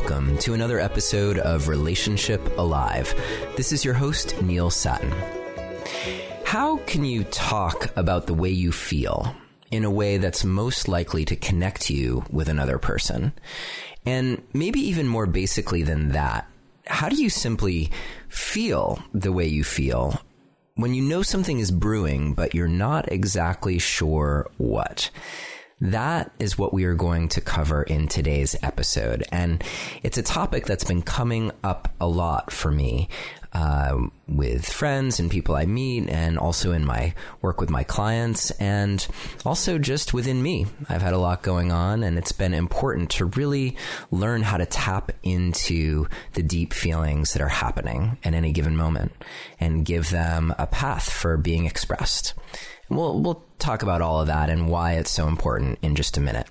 welcome to another episode of Relationship Alive. This is your host, Neil Sattin. How can you talk about the way you feel in a way that's most likely to connect you with another person? And maybe even more basically than that, how do you simply feel the way you feel when you know something is brewing, but you're not exactly sure what? That is what we are going to cover in today's episode. And it's a topic that's been coming up a lot for me uh, with friends and people I meet, and also in my work with my clients, and also just within me. I've had a lot going on, and it's been important to really learn how to tap into the deep feelings that are happening at any given moment and give them a path for being expressed. We'll, we'll talk about all of that and why it's so important in just a minute.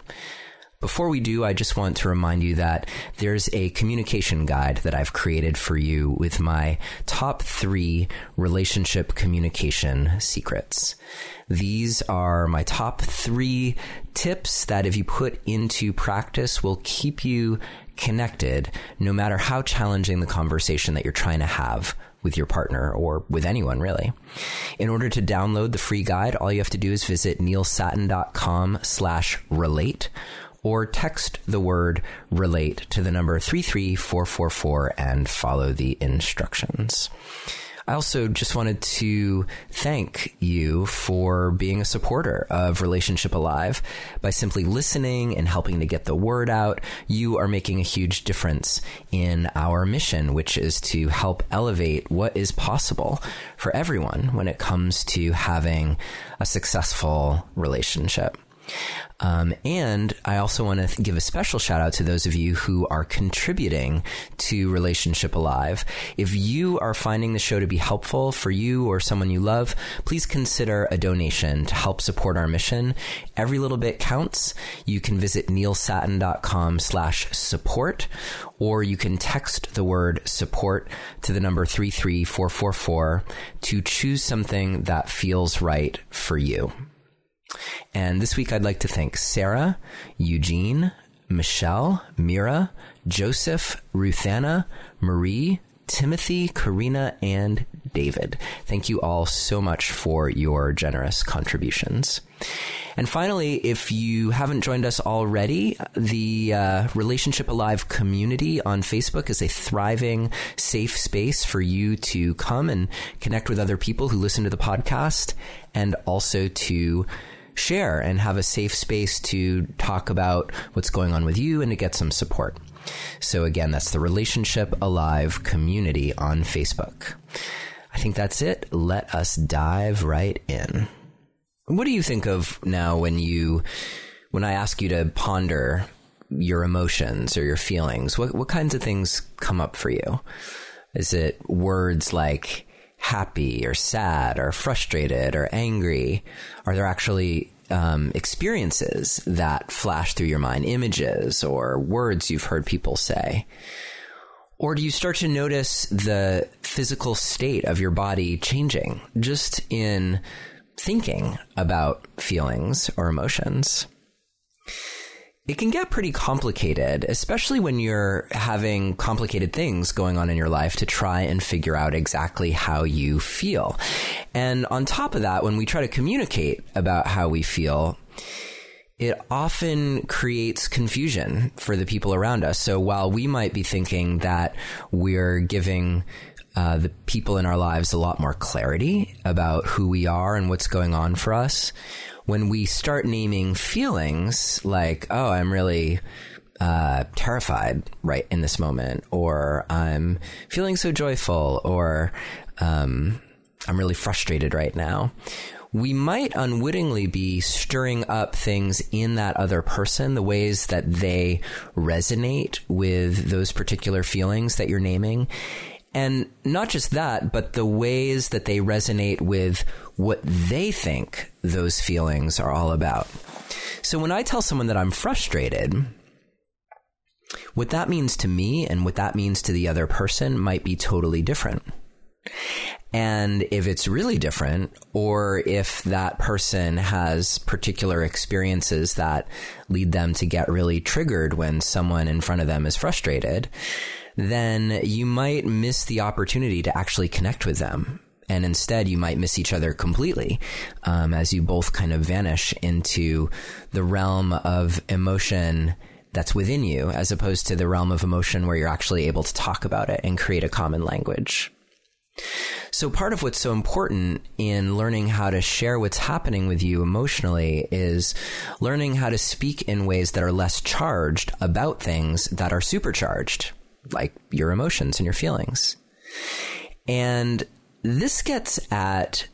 Before we do, I just want to remind you that there's a communication guide that I've created for you with my top three relationship communication secrets. These are my top three tips that if you put into practice will keep you connected no matter how challenging the conversation that you're trying to have with your partner or with anyone really. In order to download the free guide, all you have to do is visit neilsattin.com slash relate or text the word relate to the number 33444 and follow the instructions. I also just wanted to thank you for being a supporter of Relationship Alive by simply listening and helping to get the word out. You are making a huge difference in our mission, which is to help elevate what is possible for everyone when it comes to having a successful relationship. Um, and I also want to th- give a special shout out to those of you who are contributing to Relationship Alive. If you are finding the show to be helpful for you or someone you love, please consider a donation to help support our mission. Every little bit counts. You can visit neilsattin.com slash support, or you can text the word support to the number 33444 to choose something that feels right for you. And this week I'd like to thank Sarah, Eugene, Michelle, Mira, Joseph, Ruthanna, Marie, Timothy, Karina, and David. Thank you all so much for your generous contributions. And finally, if you haven't joined us already, the uh, Relationship Alive community on Facebook is a thriving, safe space for you to come and connect with other people who listen to the podcast and also to share and have a safe space to talk about what's going on with you and to get some support. So again, that's the Relationship Alive community on Facebook. I think that's it. Let us dive right in. What do you think of now when you, when I ask you to ponder your emotions or your feelings? What, what kinds of things come up for you? Is it words like happy or sad or frustrated or angry? Are there actually um, experiences that flash through your mind, images or words you've heard people say? Or do you start to notice the physical state of your body changing just in thinking about feelings or emotions? It can get pretty complicated, especially when you're having complicated things going on in your life to try and figure out exactly how you feel. And on top of that, when we try to communicate about how we feel, it often creates confusion for the people around us. So while we might be thinking that we're giving uh, the people in our lives a lot more clarity about who we are and what's going on for us, when we start naming feelings like, oh, I'm really uh, terrified right in this moment, or I'm feeling so joyful, or um, I'm really frustrated right now. We might unwittingly be stirring up things in that other person, the ways that they resonate with those particular feelings that you're naming. And not just that, but the ways that they resonate with what they think those feelings are all about. So when I tell someone that I'm frustrated, what that means to me and what that means to the other person might be totally different. And if it's really different, or if that person has particular experiences that lead them to get really triggered when someone in front of them is frustrated, then you might miss the opportunity to actually connect with them. And instead, you might miss each other completely um, as you both kind of vanish into the realm of emotion that's within you, as opposed to the realm of emotion where you're actually able to talk about it and create a common language. So part of what's so important in learning how to share what's happening with you emotionally is learning how to speak in ways that are less charged about things that are supercharged, like your emotions and your feelings. And this gets at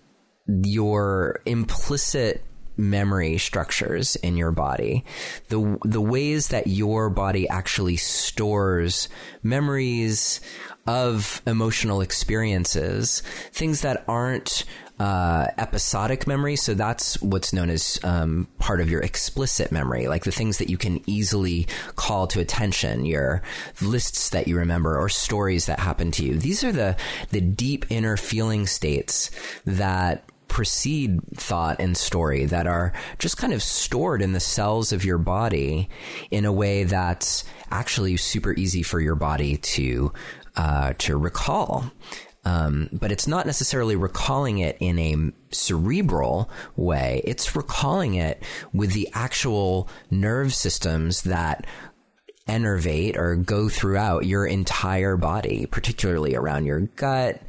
your implicit memory structures in your body, the the ways that your body actually stores memories of emotional experiences, things that aren't uh, episodic memory. So that's what's known as um, part of your explicit memory, like the things that you can easily call to attention, your lists that you remember or stories that happen to you. These are the the deep inner feeling states that precede thought and story that are just kind of stored in the cells of your body in a way that's actually super easy for your body to uh, to recall. Um, but it's not necessarily recalling it in a cerebral way. It's recalling it with the actual nerve systems that innervate or go throughout your entire body, particularly around your gut,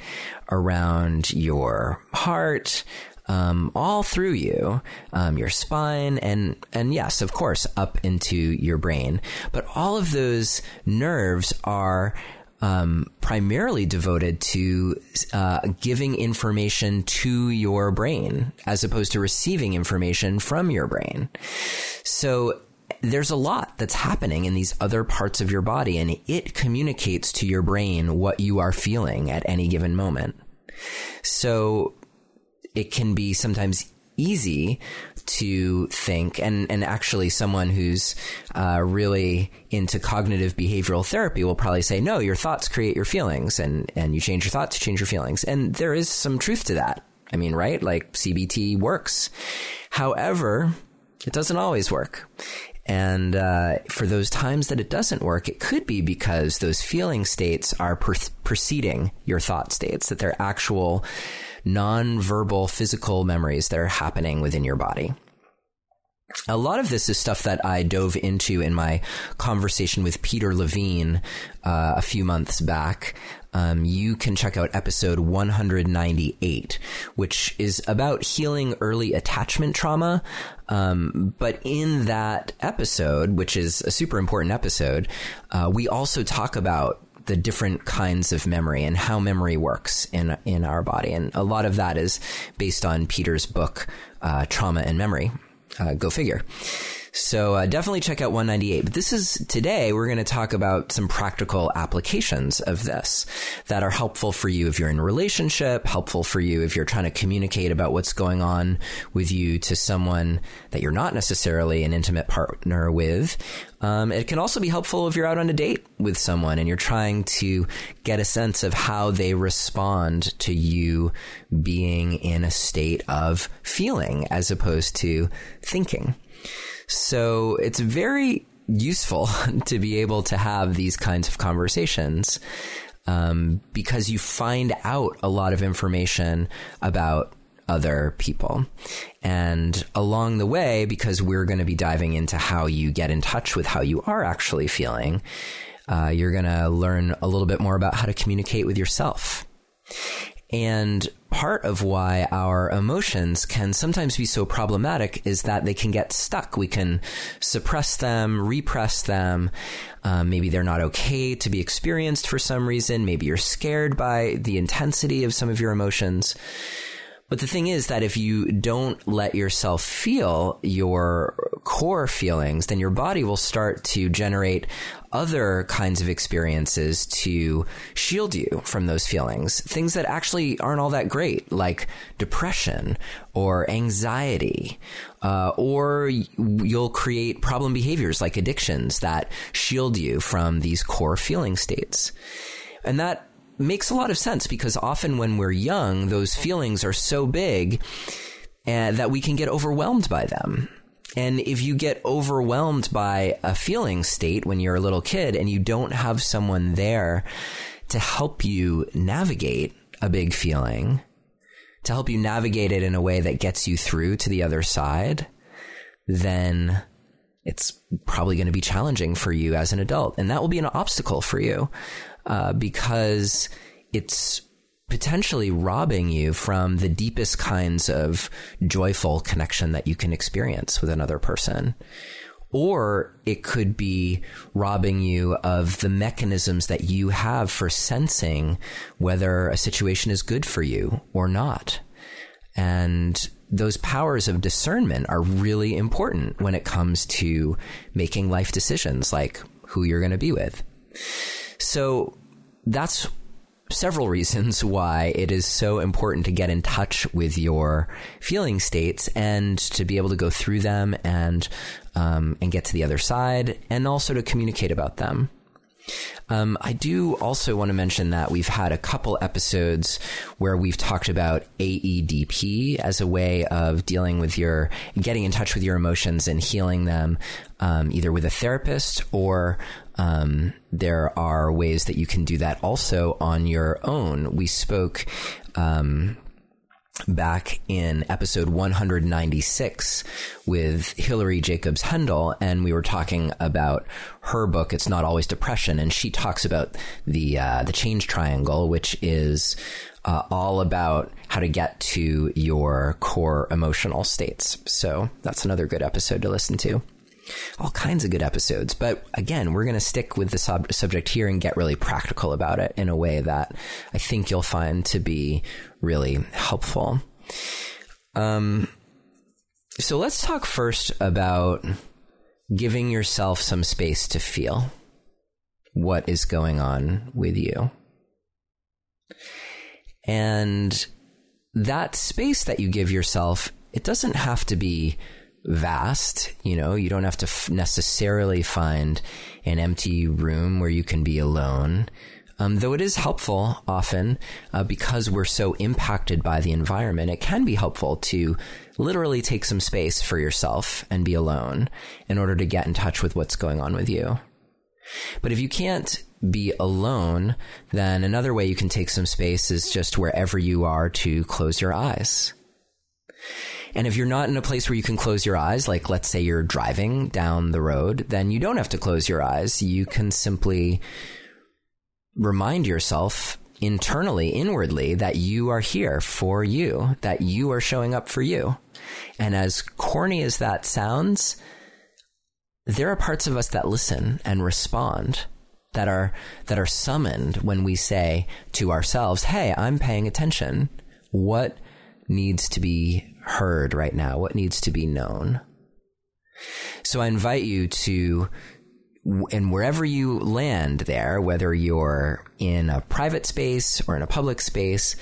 around your heart, um, all through you, um, your spine, and and yes, of course, up into your brain. But all of those nerves are um, primarily devoted to uh, giving information to your brain as opposed to receiving information from your brain. So there's a lot that's happening in these other parts of your body, and it communicates to your brain what you are feeling at any given moment. So it can be sometimes easy to think and and actually someone who's uh, really into cognitive behavioral therapy will probably say no your thoughts create your feelings and and you change your thoughts to change your feelings. And there is some truth to that. I mean right? Like cbt works. However it doesn't always work. And uh, for those times that it doesn't work, it could be because those feeling states are per- preceding your thought states, that they're actual non-verbal physical memories that are happening within your body. A lot of this is stuff that I dove into in my conversation with Peter Levine uh, a few months back. Um, you can check out episode 198, which is about healing early attachment trauma. Um, but in that episode, which is a super important episode, uh, we also talk about the different kinds of memory and how memory works in in our body, and a lot of that is based on Peter's book, uh, Trauma and Memory. Uh, go figure. So uh, definitely check out 198. But this is today we're going to talk about some practical applications of this that are helpful for you if you're in a relationship, helpful for you if you're trying to communicate about what's going on with you to someone that you're not necessarily an intimate partner with. Um, it can also be helpful if you're out on a date with someone and you're trying to get a sense of how they respond to you being in a state of feeling as opposed to thinking. So it's very useful to be able to have these kinds of conversations um, because you find out a lot of information about other people. And along the way, because we're going to be diving into how you get in touch with how you are actually feeling, uh, you're going to learn a little bit more about how to communicate with yourself. And part of why our emotions can sometimes be so problematic is that they can get stuck. We can suppress them, repress them. Um, maybe they're not okay to be experienced for some reason. Maybe you're scared by the intensity of some of your emotions. But the thing is that if you don't let yourself feel your core feelings, then your body will start to generate other kinds of experiences to shield you from those feelings. Things that actually aren't all that great, like depression or anxiety, uh, or you'll create problem behaviors like addictions that shield you from these core feeling states. And that makes a lot of sense because often when we're young, those feelings are so big uh, that we can get overwhelmed by them. And if you get overwhelmed by a feeling state when you're a little kid and you don't have someone there to help you navigate a big feeling, to help you navigate it in a way that gets you through to the other side, then it's probably going to be challenging for you as an adult. And that will be an obstacle for you uh, because it's potentially robbing you from the deepest kinds of joyful connection that you can experience with another person. Or it could be robbing you of the mechanisms that you have for sensing whether a situation is good for you or not. And those powers of discernment are really important when it comes to making life decisions like who you're going to be with. So that's several reasons why it is so important to get in touch with your feeling states and to be able to go through them and um, and get to the other side, and also to communicate about them. Um, I do also want to mention that we've had a couple episodes where we've talked about AEDP as a way of dealing with your, getting in touch with your emotions and healing them, um, either with a therapist or um, there are ways that you can do that also on your own. We spoke um, back in episode 196 with Hilary Jacobs Hendel, and we were talking about her book. It's not always depression, and she talks about the uh, the change triangle, which is uh, all about how to get to your core emotional states. So that's another good episode to listen to all kinds of good episodes. But again, we're going to stick with the sub- subject here and get really practical about it in a way that I think you'll find to be really helpful. Um, so let's talk first about giving yourself some space to feel what is going on with you. And that space that you give yourself, it doesn't have to be vast. You know, you don't have to f- necessarily find an empty room where you can be alone. Um, though it is helpful often uh, because we're so impacted by the environment, it can be helpful to literally take some space for yourself and be alone in order to get in touch with what's going on with you. But if you can't be alone, then another way you can take some space is just wherever you are to close your eyes. And if you're not in a place where you can close your eyes, like let's say you're driving down the road, then you don't have to close your eyes. You can simply remind yourself internally, inwardly, that you are here for you, that you are showing up for you. And as corny as that sounds, there are parts of us that listen and respond that are that are summoned when we say to ourselves, "Hey, I'm paying attention. What needs to be heard right now? What needs to be known? So I invite you to, and wherever you land there, whether you're in a private space or in a public space,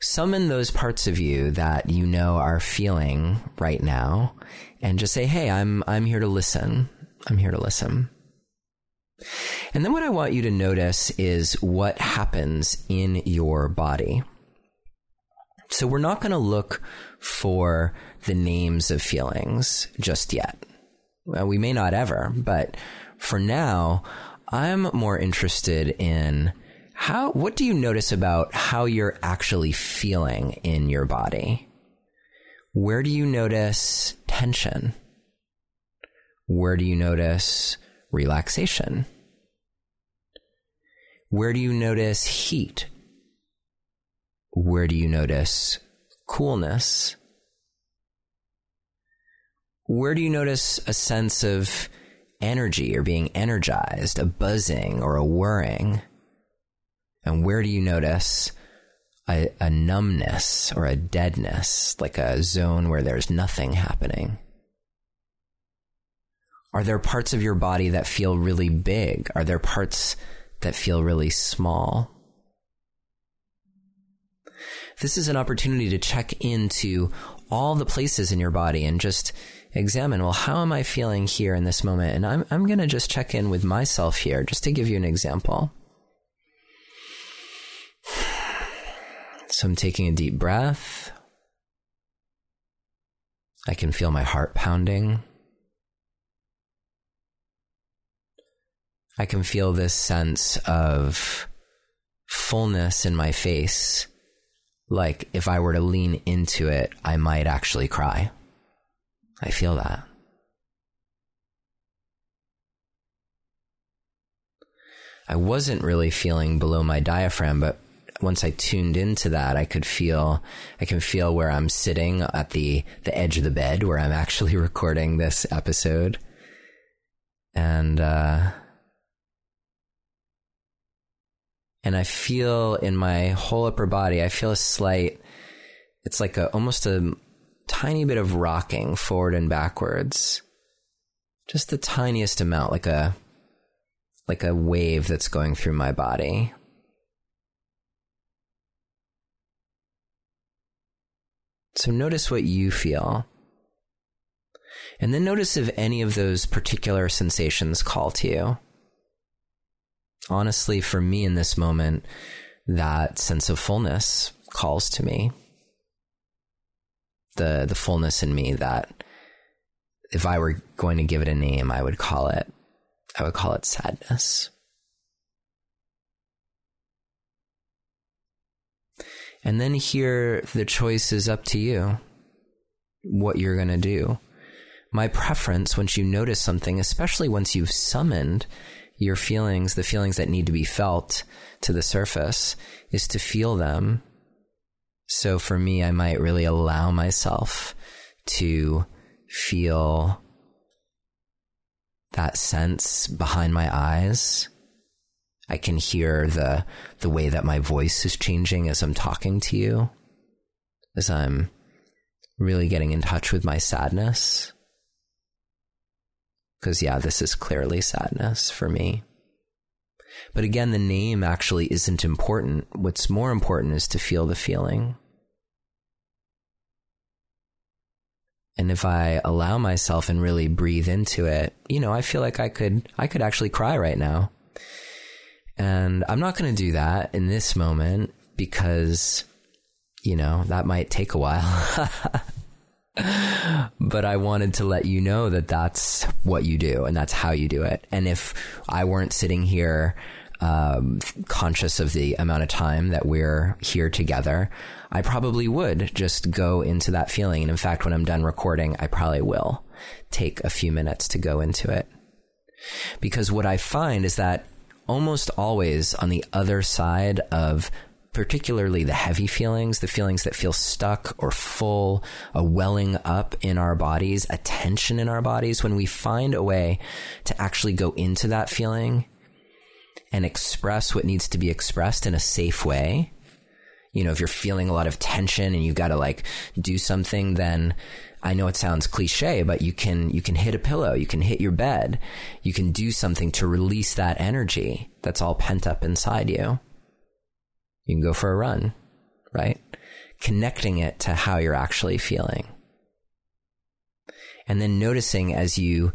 summon those parts of you that you know are feeling right now and just say, Hey, I'm, I'm here to listen. I'm here to listen. And then what I want you to notice is what happens in your body. So we're not going to look for the names of feelings just yet. Well, we may not ever, but for now, I'm more interested in how, what do you notice about how you're actually feeling in your body? Where do you notice tension? Where do you notice relaxation? Where do you notice heat where do you notice coolness? Where do you notice a sense of energy or being energized, a buzzing or a whirring? And where do you notice a, a, numbness or a deadness, like a zone where there's nothing happening? Are there parts of your body that feel really big? Are there parts that feel really small? This is an opportunity to check into all the places in your body and just examine, well, how am I feeling here in this moment? And I'm, I'm going to just check in with myself here just to give you an example. So I'm taking a deep breath. I can feel my heart pounding. I can feel this sense of fullness in my face. Like if I were to lean into it, I might actually cry. I feel that. I wasn't really feeling below my diaphragm, but once I tuned into that, I could feel, I can feel where I'm sitting at the, the edge of the bed where I'm actually recording this episode. And, uh, and I feel in my whole upper body, I feel a slight, it's like a, almost a tiny bit of rocking forward and backwards. Just the tiniest amount, like a, like a wave that's going through my body. So notice what you feel. And then notice if any of those particular sensations call to you honestly, for me in this moment, that sense of fullness calls to me. The, the fullness in me that if I were going to give it a name, I would call it, I would call it sadness. And then here, the choice is up to you what you're going to do. My preference, once you notice something, especially once you've summoned your feelings, the feelings that need to be felt to the surface, is to feel them. So for me, I might really allow myself to feel that sense behind my eyes. I can hear the the way that my voice is changing as I'm talking to you, as I'm really getting in touch with my sadness. Because, yeah, this is clearly sadness for me. But again, the name actually isn't important. What's more important is to feel the feeling. And if I allow myself and really breathe into it, you know, I feel like I could, I could actually cry right now. And I'm not going to do that in this moment because, you know, that might take a while. but I wanted to let you know that that's what you do and that's how you do it. And if I weren't sitting here um, conscious of the amount of time that we're here together, I probably would just go into that feeling. And in fact, when I'm done recording, I probably will take a few minutes to go into it. Because what I find is that almost always on the other side of particularly the heavy feelings, the feelings that feel stuck or full, a welling up in our bodies, a tension in our bodies, when we find a way to actually go into that feeling and express what needs to be expressed in a safe way. You know, if you're feeling a lot of tension and you got to like do something, then I know it sounds cliche, but you can, you can hit a pillow, you can hit your bed, you can do something to release that energy that's all pent up inside you. You can go for a run, right? Connecting it to how you're actually feeling. And then noticing as you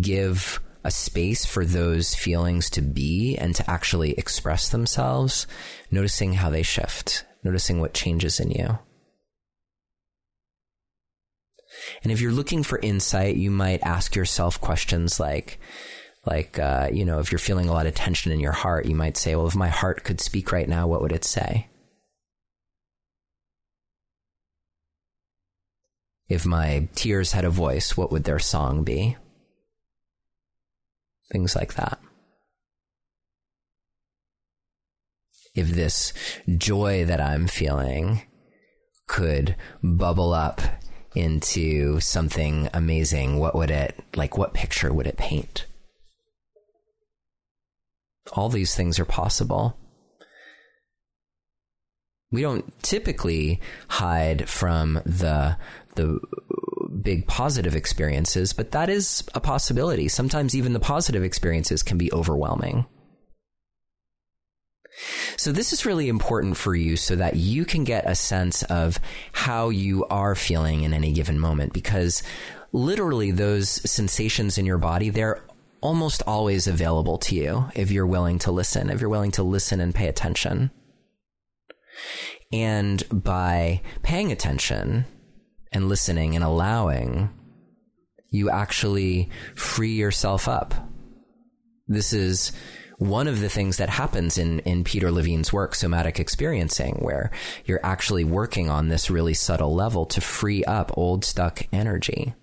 give a space for those feelings to be and to actually express themselves, noticing how they shift, noticing what changes in you. And if you're looking for insight, you might ask yourself questions like, like, uh, you know, if you're feeling a lot of tension in your heart, you might say, well, if my heart could speak right now, what would it say? If my tears had a voice, what would their song be? Things like that. If this joy that I'm feeling could bubble up into something amazing, what would it, like, what picture would it paint? All these things are possible. We don't typically hide from the the big positive experiences, but that is a possibility. Sometimes even the positive experiences can be overwhelming. So this is really important for you so that you can get a sense of how you are feeling in any given moment because literally those sensations in your body, they're almost always available to you if you're willing to listen, if you're willing to listen and pay attention. And by paying attention and listening and allowing, you actually free yourself up. This is one of the things that happens in, in Peter Levine's work, Somatic Experiencing, where you're actually working on this really subtle level to free up old stuck energy.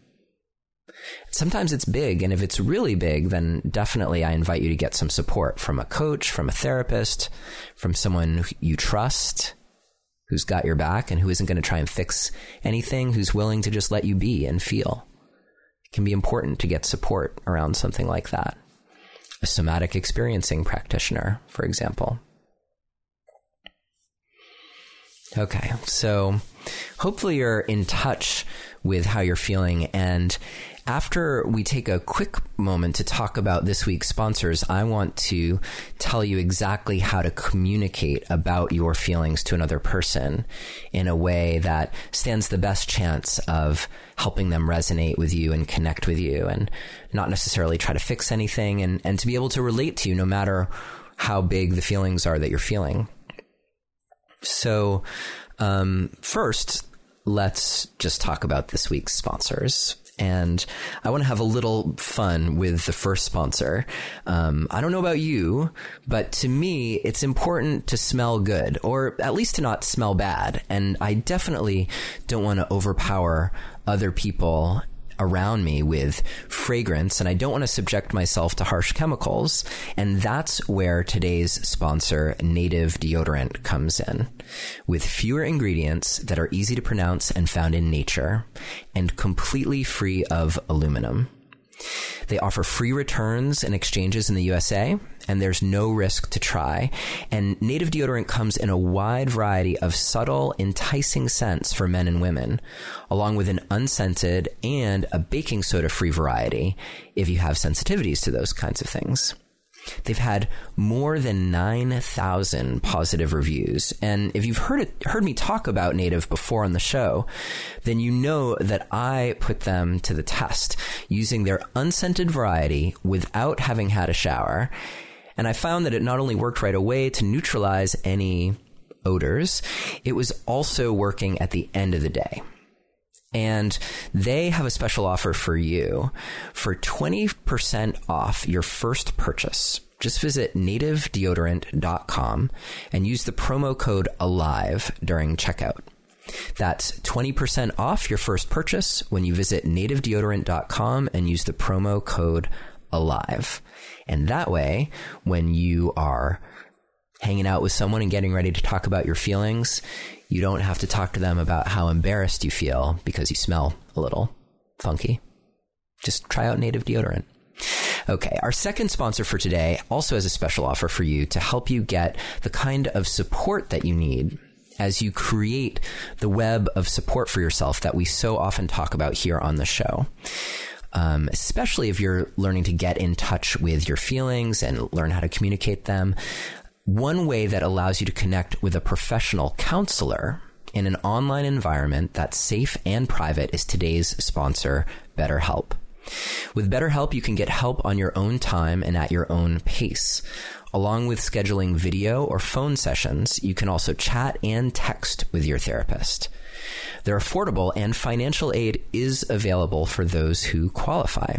Sometimes it's big, and if it's really big, then definitely I invite you to get some support from a coach, from a therapist, from someone you trust who's got your back and who isn't going to try and fix anything, who's willing to just let you be and feel. It can be important to get support around something like that. A somatic experiencing practitioner, for example. Okay, so hopefully you're in touch with how you're feeling and after we take a quick moment to talk about this week's sponsors, I want to tell you exactly how to communicate about your feelings to another person in a way that stands the best chance of helping them resonate with you and connect with you and not necessarily try to fix anything and, and to be able to relate to you no matter how big the feelings are that you're feeling. So, um, first, let's just talk about this week's sponsors and I want to have a little fun with the first sponsor. Um, I don't know about you, but to me, it's important to smell good, or at least to not smell bad. And I definitely don't want to overpower other people around me with fragrance and I don't want to subject myself to harsh chemicals. And that's where today's sponsor, Native Deodorant, comes in. With fewer ingredients that are easy to pronounce and found in nature and completely free of aluminum. They offer free returns and exchanges in the USA, and there's no risk to try. And native deodorant comes in a wide variety of subtle, enticing scents for men and women, along with an unscented and a baking soda free variety if you have sensitivities to those kinds of things. They've had more than 9,000 positive reviews. And if you've heard it, heard me talk about Native before on the show, then you know that I put them to the test using their unscented variety without having had a shower. And I found that it not only worked right away to neutralize any odors, it was also working at the end of the day. And they have a special offer for you for 20% off your first purchase. Just visit nativedeodorant.com and use the promo code ALIVE during checkout. That's 20% off your first purchase when you visit nativedeodorant.com and use the promo code ALIVE. And that way, when you are hanging out with someone and getting ready to talk about your feelings, you don't have to talk to them about how embarrassed you feel because you smell a little funky. Just try out native deodorant. Okay, our second sponsor for today also has a special offer for you to help you get the kind of support that you need as you create the web of support for yourself that we so often talk about here on the show. Um, especially if you're learning to get in touch with your feelings and learn how to communicate them. One way that allows you to connect with a professional counselor in an online environment that's safe and private is today's sponsor, BetterHelp. With BetterHelp, you can get help on your own time and at your own pace. Along with scheduling video or phone sessions, you can also chat and text with your therapist. They're affordable and financial aid is available for those who qualify.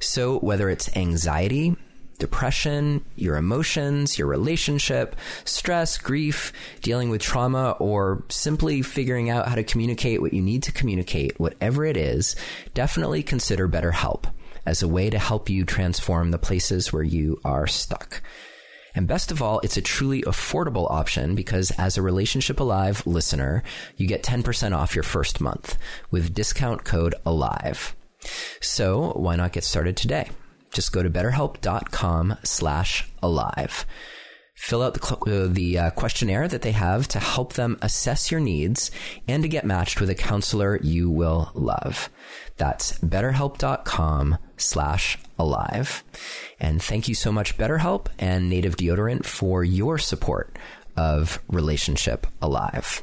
So whether it's anxiety, depression, your emotions, your relationship, stress, grief, dealing with trauma, or simply figuring out how to communicate what you need to communicate, whatever it is, definitely consider BetterHelp as a way to help you transform the places where you are stuck. And best of all, it's a truly affordable option because as a Relationship Alive listener, you get 10% off your first month with discount code ALIVE. So why not get started today? just go to betterhelp.com slash alive. Fill out the, uh, the uh, questionnaire that they have to help them assess your needs and to get matched with a counselor you will love. That's betterhelp.com slash alive. And thank you so much, BetterHelp and Native Deodorant, for your support of Relationship Alive.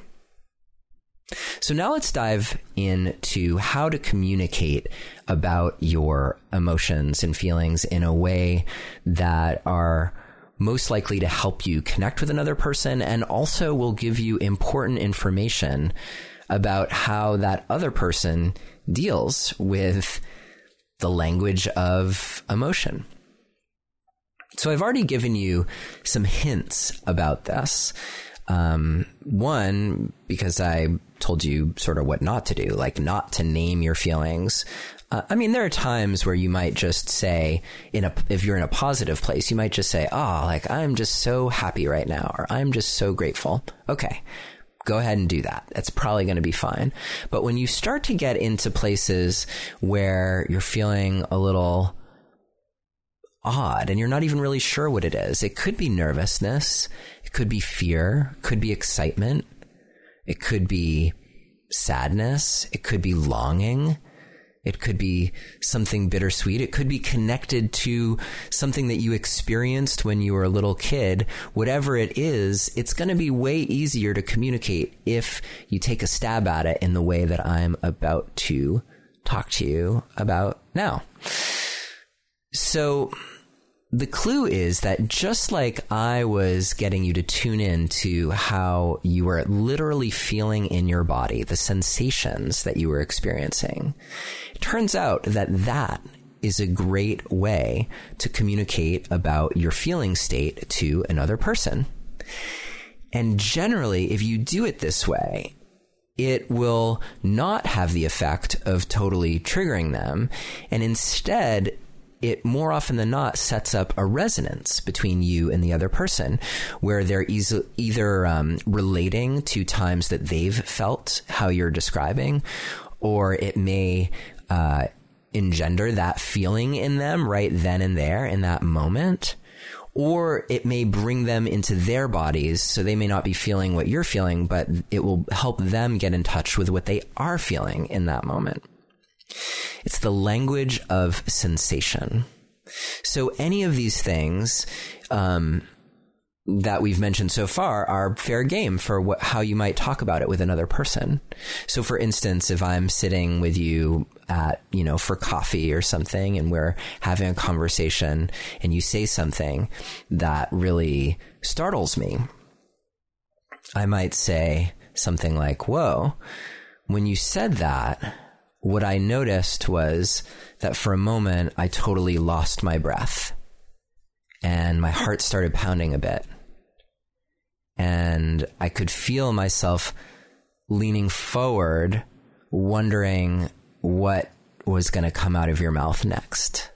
So now let's dive into how to communicate about your emotions and feelings in a way that are most likely to help you connect with another person and also will give you important information about how that other person deals with the language of emotion. So I've already given you some hints about this. Um, one, because I told you sort of what not to do, like not to name your feelings. Uh, I mean, there are times where you might just say, in a, if you're in a positive place, you might just say, oh, like, I'm just so happy right now, or I'm just so grateful. Okay. Go ahead and do that. That's probably going to be fine. But when you start to get into places where you're feeling a little odd and you're not even really sure what it is, it could be nervousness. It could be fear, could be excitement, it could be sadness, it could be longing, it could be something bittersweet. It could be connected to something that you experienced when you were a little kid. Whatever it is, it's going to be way easier to communicate if you take a stab at it in the way that I'm about to talk to you about now. So, the clue is that just like I was getting you to tune in to how you were literally feeling in your body, the sensations that you were experiencing, it turns out that that is a great way to communicate about your feeling state to another person. And generally, if you do it this way, it will not have the effect of totally triggering them. And instead, it more often than not sets up a resonance between you and the other person where they're eas- either um, relating to times that they've felt how you're describing, or it may uh, engender that feeling in them right then and there in that moment. Or it may bring them into their bodies, so they may not be feeling what you're feeling, but it will help them get in touch with what they are feeling in that moment. It's the language of sensation. So any of these things um, that we've mentioned so far are fair game for what, how you might talk about it with another person. So, for instance, if I'm sitting with you at you know for coffee or something, and we're having a conversation, and you say something that really startles me, I might say something like, "Whoa." When you said that, what I noticed was that for a moment I totally lost my breath and my heart started pounding a bit. And I could feel myself leaning forward, wondering what was going to come out of your mouth next.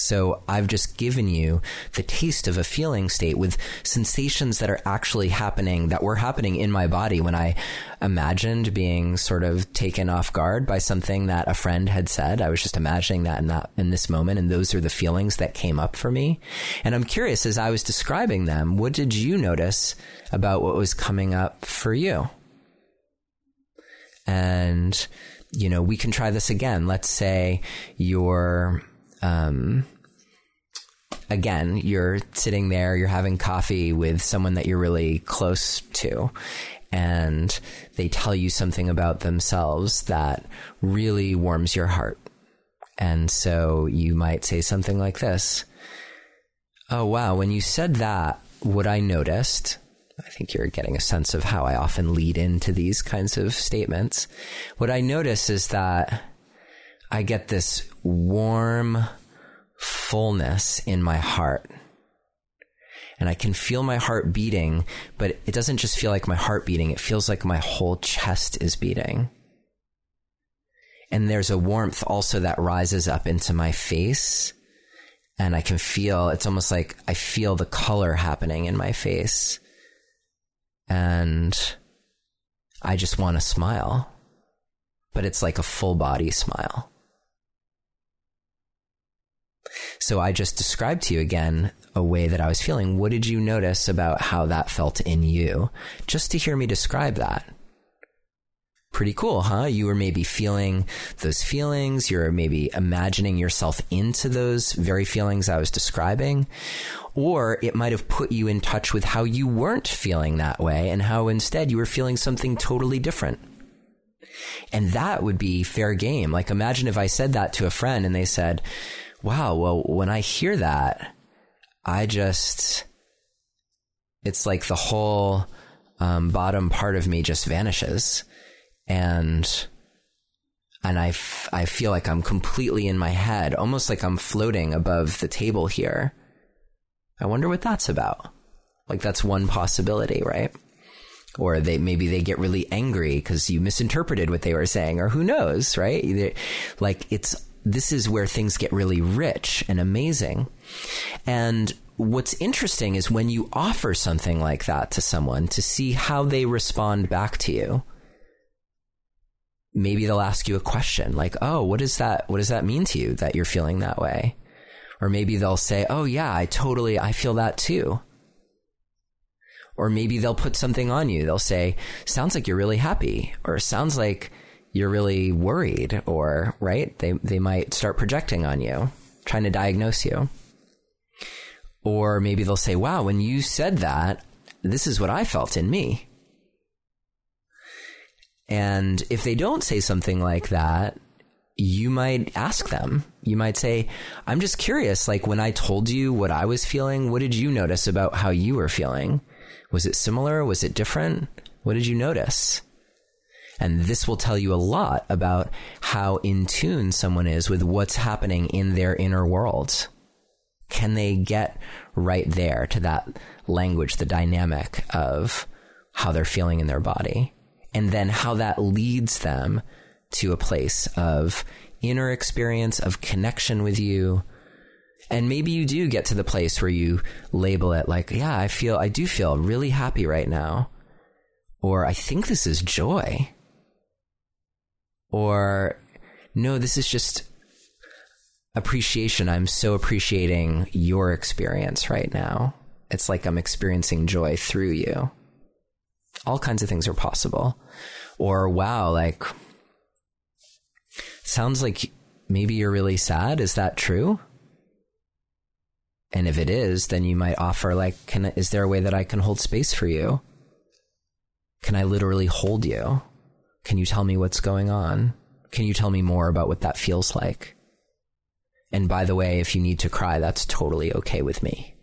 So I've just given you the taste of a feeling state with sensations that are actually happening, that were happening in my body when I imagined being sort of taken off guard by something that a friend had said. I was just imagining that in that, in this moment. And those are the feelings that came up for me. And I'm curious, as I was describing them, what did you notice about what was coming up for you? And, you know, we can try this again. Let's say you're, um, again, you're sitting there, you're having coffee with someone that you're really close to, and they tell you something about themselves that really warms your heart. And so you might say something like this Oh, wow, when you said that, what I noticed, I think you're getting a sense of how I often lead into these kinds of statements. What I notice is that I get this warm, fullness in my heart. And I can feel my heart beating, but it doesn't just feel like my heart beating, it feels like my whole chest is beating. And there's a warmth also that rises up into my face. And I can feel, it's almost like I feel the color happening in my face. And I just want to smile. But it's like a full body smile. So I just described to you again a way that I was feeling. What did you notice about how that felt in you? Just to hear me describe that. Pretty cool, huh? You were maybe feeling those feelings. You're maybe imagining yourself into those very feelings I was describing. Or it might have put you in touch with how you weren't feeling that way and how instead you were feeling something totally different. And that would be fair game. Like imagine if I said that to a friend and they said, wow, well, when I hear that, I just, it's like the whole um, bottom part of me just vanishes. And, and I, f- I feel like I'm completely in my head, almost like I'm floating above the table here. I wonder what that's about. Like that's one possibility, right? Or they maybe they get really angry because you misinterpreted what they were saying, or who knows, right? Like it's this is where things get really rich and amazing. And what's interesting is when you offer something like that to someone to see how they respond back to you. Maybe they'll ask you a question like, "Oh, what does that what does that mean to you that you're feeling that way?" Or maybe they'll say, "Oh yeah, I totally I feel that too." Or maybe they'll put something on you. They'll say, "Sounds like you're really happy," or "Sounds like you're really worried," or right? They they might start projecting on you, trying to diagnose you. Or maybe they'll say, "Wow, when you said that, this is what I felt in me." And if they don't say something like that, you might ask them. You might say, I'm just curious, like when I told you what I was feeling, what did you notice about how you were feeling? Was it similar? Was it different? What did you notice? And this will tell you a lot about how in tune someone is with what's happening in their inner world. Can they get right there to that language, the dynamic of how they're feeling in their body? And then how that leads them to a place of inner experience, of connection with you. And maybe you do get to the place where you label it like, yeah, I feel, I do feel really happy right now. Or I think this is joy. Or no, this is just appreciation. I'm so appreciating your experience right now. It's like I'm experiencing joy through you all kinds of things are possible. Or, wow, like, sounds like maybe you're really sad. Is that true? And if it is, then you might offer, like, can, is there a way that I can hold space for you? Can I literally hold you? Can you tell me what's going on? Can you tell me more about what that feels like? And by the way, if you need to cry, that's totally okay with me.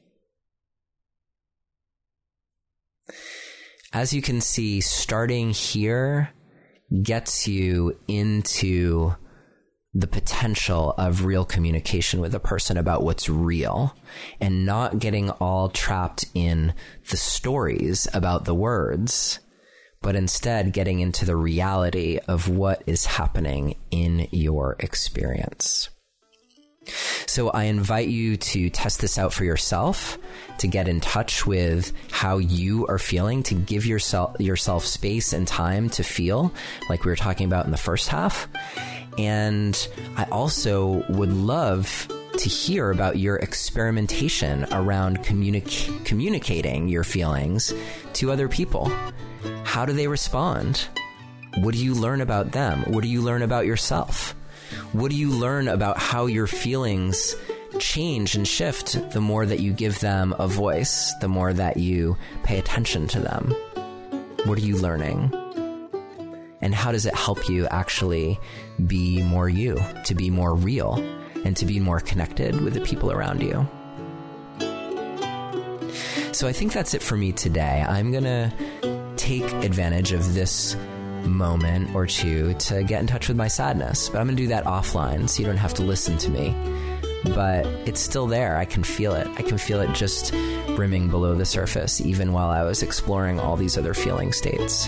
As you can see, starting here gets you into the potential of real communication with a person about what's real and not getting all trapped in the stories about the words, but instead getting into the reality of what is happening in your experience. So I invite you to test this out for yourself, to get in touch with how you are feeling, to give yourself yourself space and time to feel like we were talking about in the first half. And I also would love to hear about your experimentation around communi- communicating your feelings to other people. How do they respond? What do you learn about them? What do you learn about yourself? What do you learn about how your feelings change and shift the more that you give them a voice, the more that you pay attention to them? What are you learning? And how does it help you actually be more you, to be more real, and to be more connected with the people around you? So I think that's it for me today. I'm going to take advantage of this moment or two to get in touch with my sadness. But I'm going to do that offline so you don't have to listen to me. But it's still there. I can feel it. I can feel it just brimming below the surface, even while I was exploring all these other feeling states.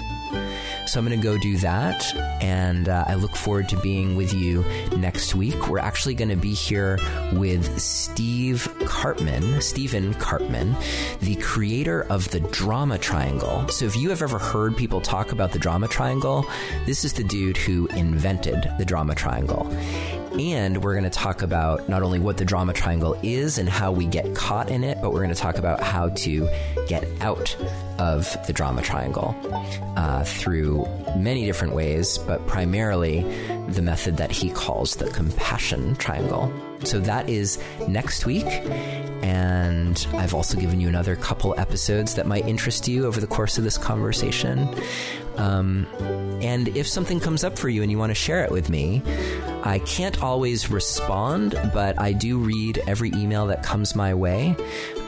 So I'm going to go do that, and uh, I look forward to being with you next week. We're actually going to be here with Steve Karpman, Stephen Karpman, the creator of the Drama Triangle. So if you have ever heard people talk about the Drama Triangle, this is the dude who invented the Drama Triangle. And we're going to talk about not only what the drama triangle is and how we get caught in it, but we're going to talk about how to get out of the drama triangle uh, through many different ways, but primarily the method that he calls the compassion triangle. So that is next week. And I've also given you another couple episodes that might interest you over the course of this conversation. Um, and if something comes up for you and you want to share it with me, I can't always respond, but I do read every email that comes my way.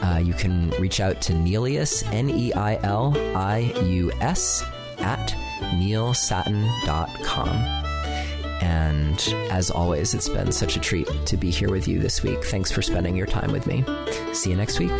Uh, you can reach out to Neilius, N E I L I U S, at neilsattin.com. And as always, it's been such a treat to be here with you this week. Thanks for spending your time with me. See you next week.